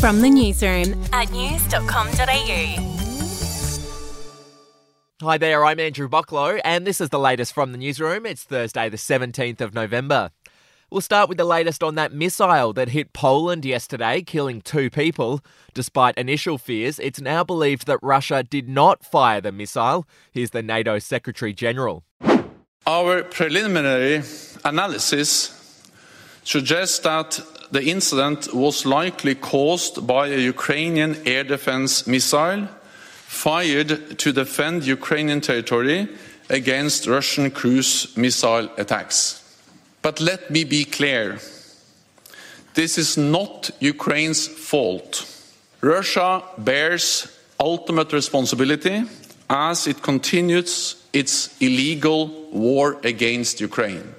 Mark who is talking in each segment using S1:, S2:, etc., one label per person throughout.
S1: From the newsroom at news.com.au.
S2: Hi there, I'm Andrew Bucklow, and this is the latest from the newsroom. It's Thursday, the 17th of November. We'll start with the latest on that missile that hit Poland yesterday, killing two people. Despite initial fears, it's now believed that Russia did not fire the missile. Here's the NATO Secretary General.
S3: Our preliminary analysis suggests that the incident was likely caused by a Ukrainian air defense missile fired to defend Ukrainian territory against Russian cruise missile attacks. But let me be clear this is not Ukraine's fault. Russia bears ultimate responsibility as it continues its illegal war against Ukraine.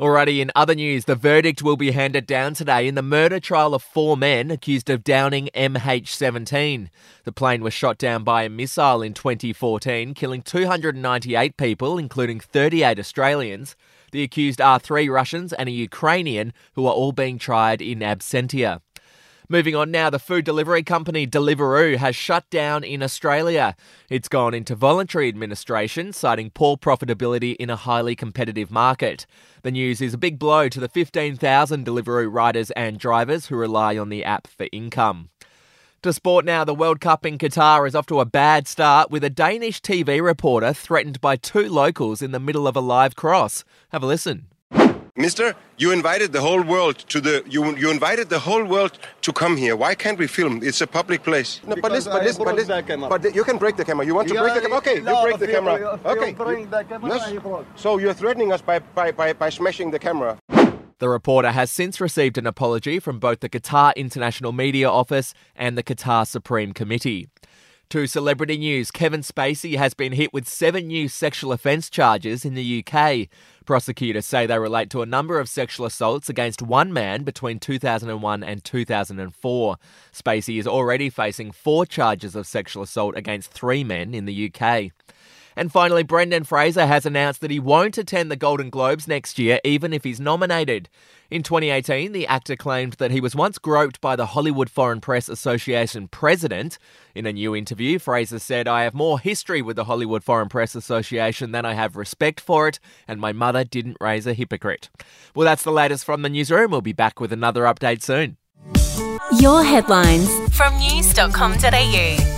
S2: Alrighty, in other news, the verdict will be handed down today in the murder trial of four men accused of downing MH17. The plane was shot down by a missile in 2014, killing 298 people, including 38 Australians. The accused are three Russians and a Ukrainian who are all being tried in absentia. Moving on now, the food delivery company Deliveroo has shut down in Australia. It's gone into voluntary administration, citing poor profitability in a highly competitive market. The news is a big blow to the 15,000 Deliveroo riders and drivers who rely on the app for income. To sport now, the World Cup in Qatar is off to a bad start with a Danish TV reporter threatened by two locals in the middle of a live cross. Have a listen.
S4: Mister, you invited the whole world to the you you invited the whole world to come here. Why can't we film? It's a public place. No, but listen, but listen, but listen, but you can break the camera. You want to break the camera? Okay, you break the camera. Okay. Yes. So you're threatening us by, by, by, by smashing the camera.
S2: The reporter has since received an apology from both the Qatar International Media Office and the Qatar Supreme Committee. To celebrity news, Kevin Spacey has been hit with seven new sexual offence charges in the UK. Prosecutors say they relate to a number of sexual assaults against one man between 2001 and 2004. Spacey is already facing four charges of sexual assault against three men in the UK. And finally, Brendan Fraser has announced that he won't attend the Golden Globes next year, even if he's nominated. In 2018, the actor claimed that he was once groped by the Hollywood Foreign Press Association president. In a new interview, Fraser said, I have more history with the Hollywood Foreign Press Association than I have respect for it, and my mother didn't raise a hypocrite. Well, that's the latest from the newsroom. We'll be back with another update soon.
S1: Your headlines from news.com.au.